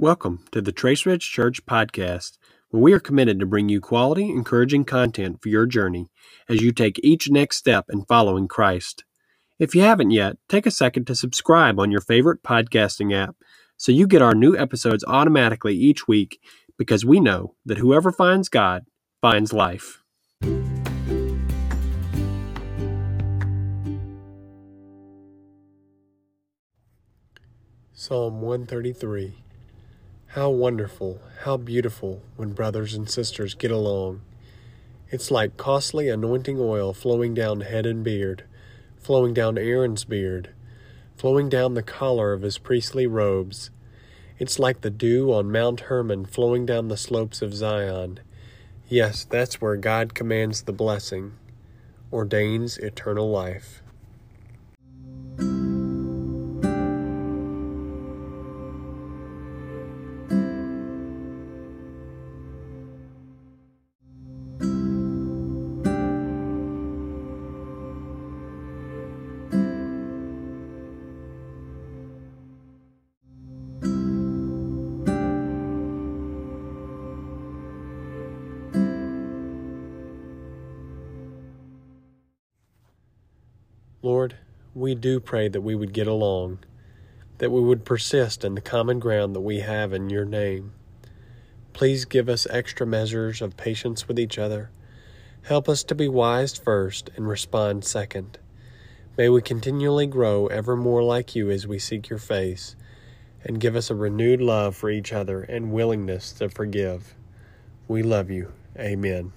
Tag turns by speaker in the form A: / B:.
A: Welcome to the Trace Ridge Church podcast, where we are committed to bring you quality, encouraging content for your journey as you take each next step in following Christ. If you haven't yet, take a second to subscribe on your favorite podcasting app so you get our new episodes automatically each week because we know that whoever finds God finds life. Psalm 133 How wonderful, how beautiful when brothers and sisters get along. It's like costly anointing oil flowing down head and beard, flowing down Aaron's beard, flowing down the collar of his priestly robes. It's like the dew on Mount Hermon flowing down the slopes of Zion. Yes, that's where God commands the blessing, ordains eternal life. Lord, we do pray that we would get along, that we would persist in the common ground that we have in your name. Please give us extra measures of patience with each other. Help us to be wise first and respond second. May we continually grow ever more like you as we seek your face, and give us a renewed love for each other and willingness to forgive. We love you. Amen.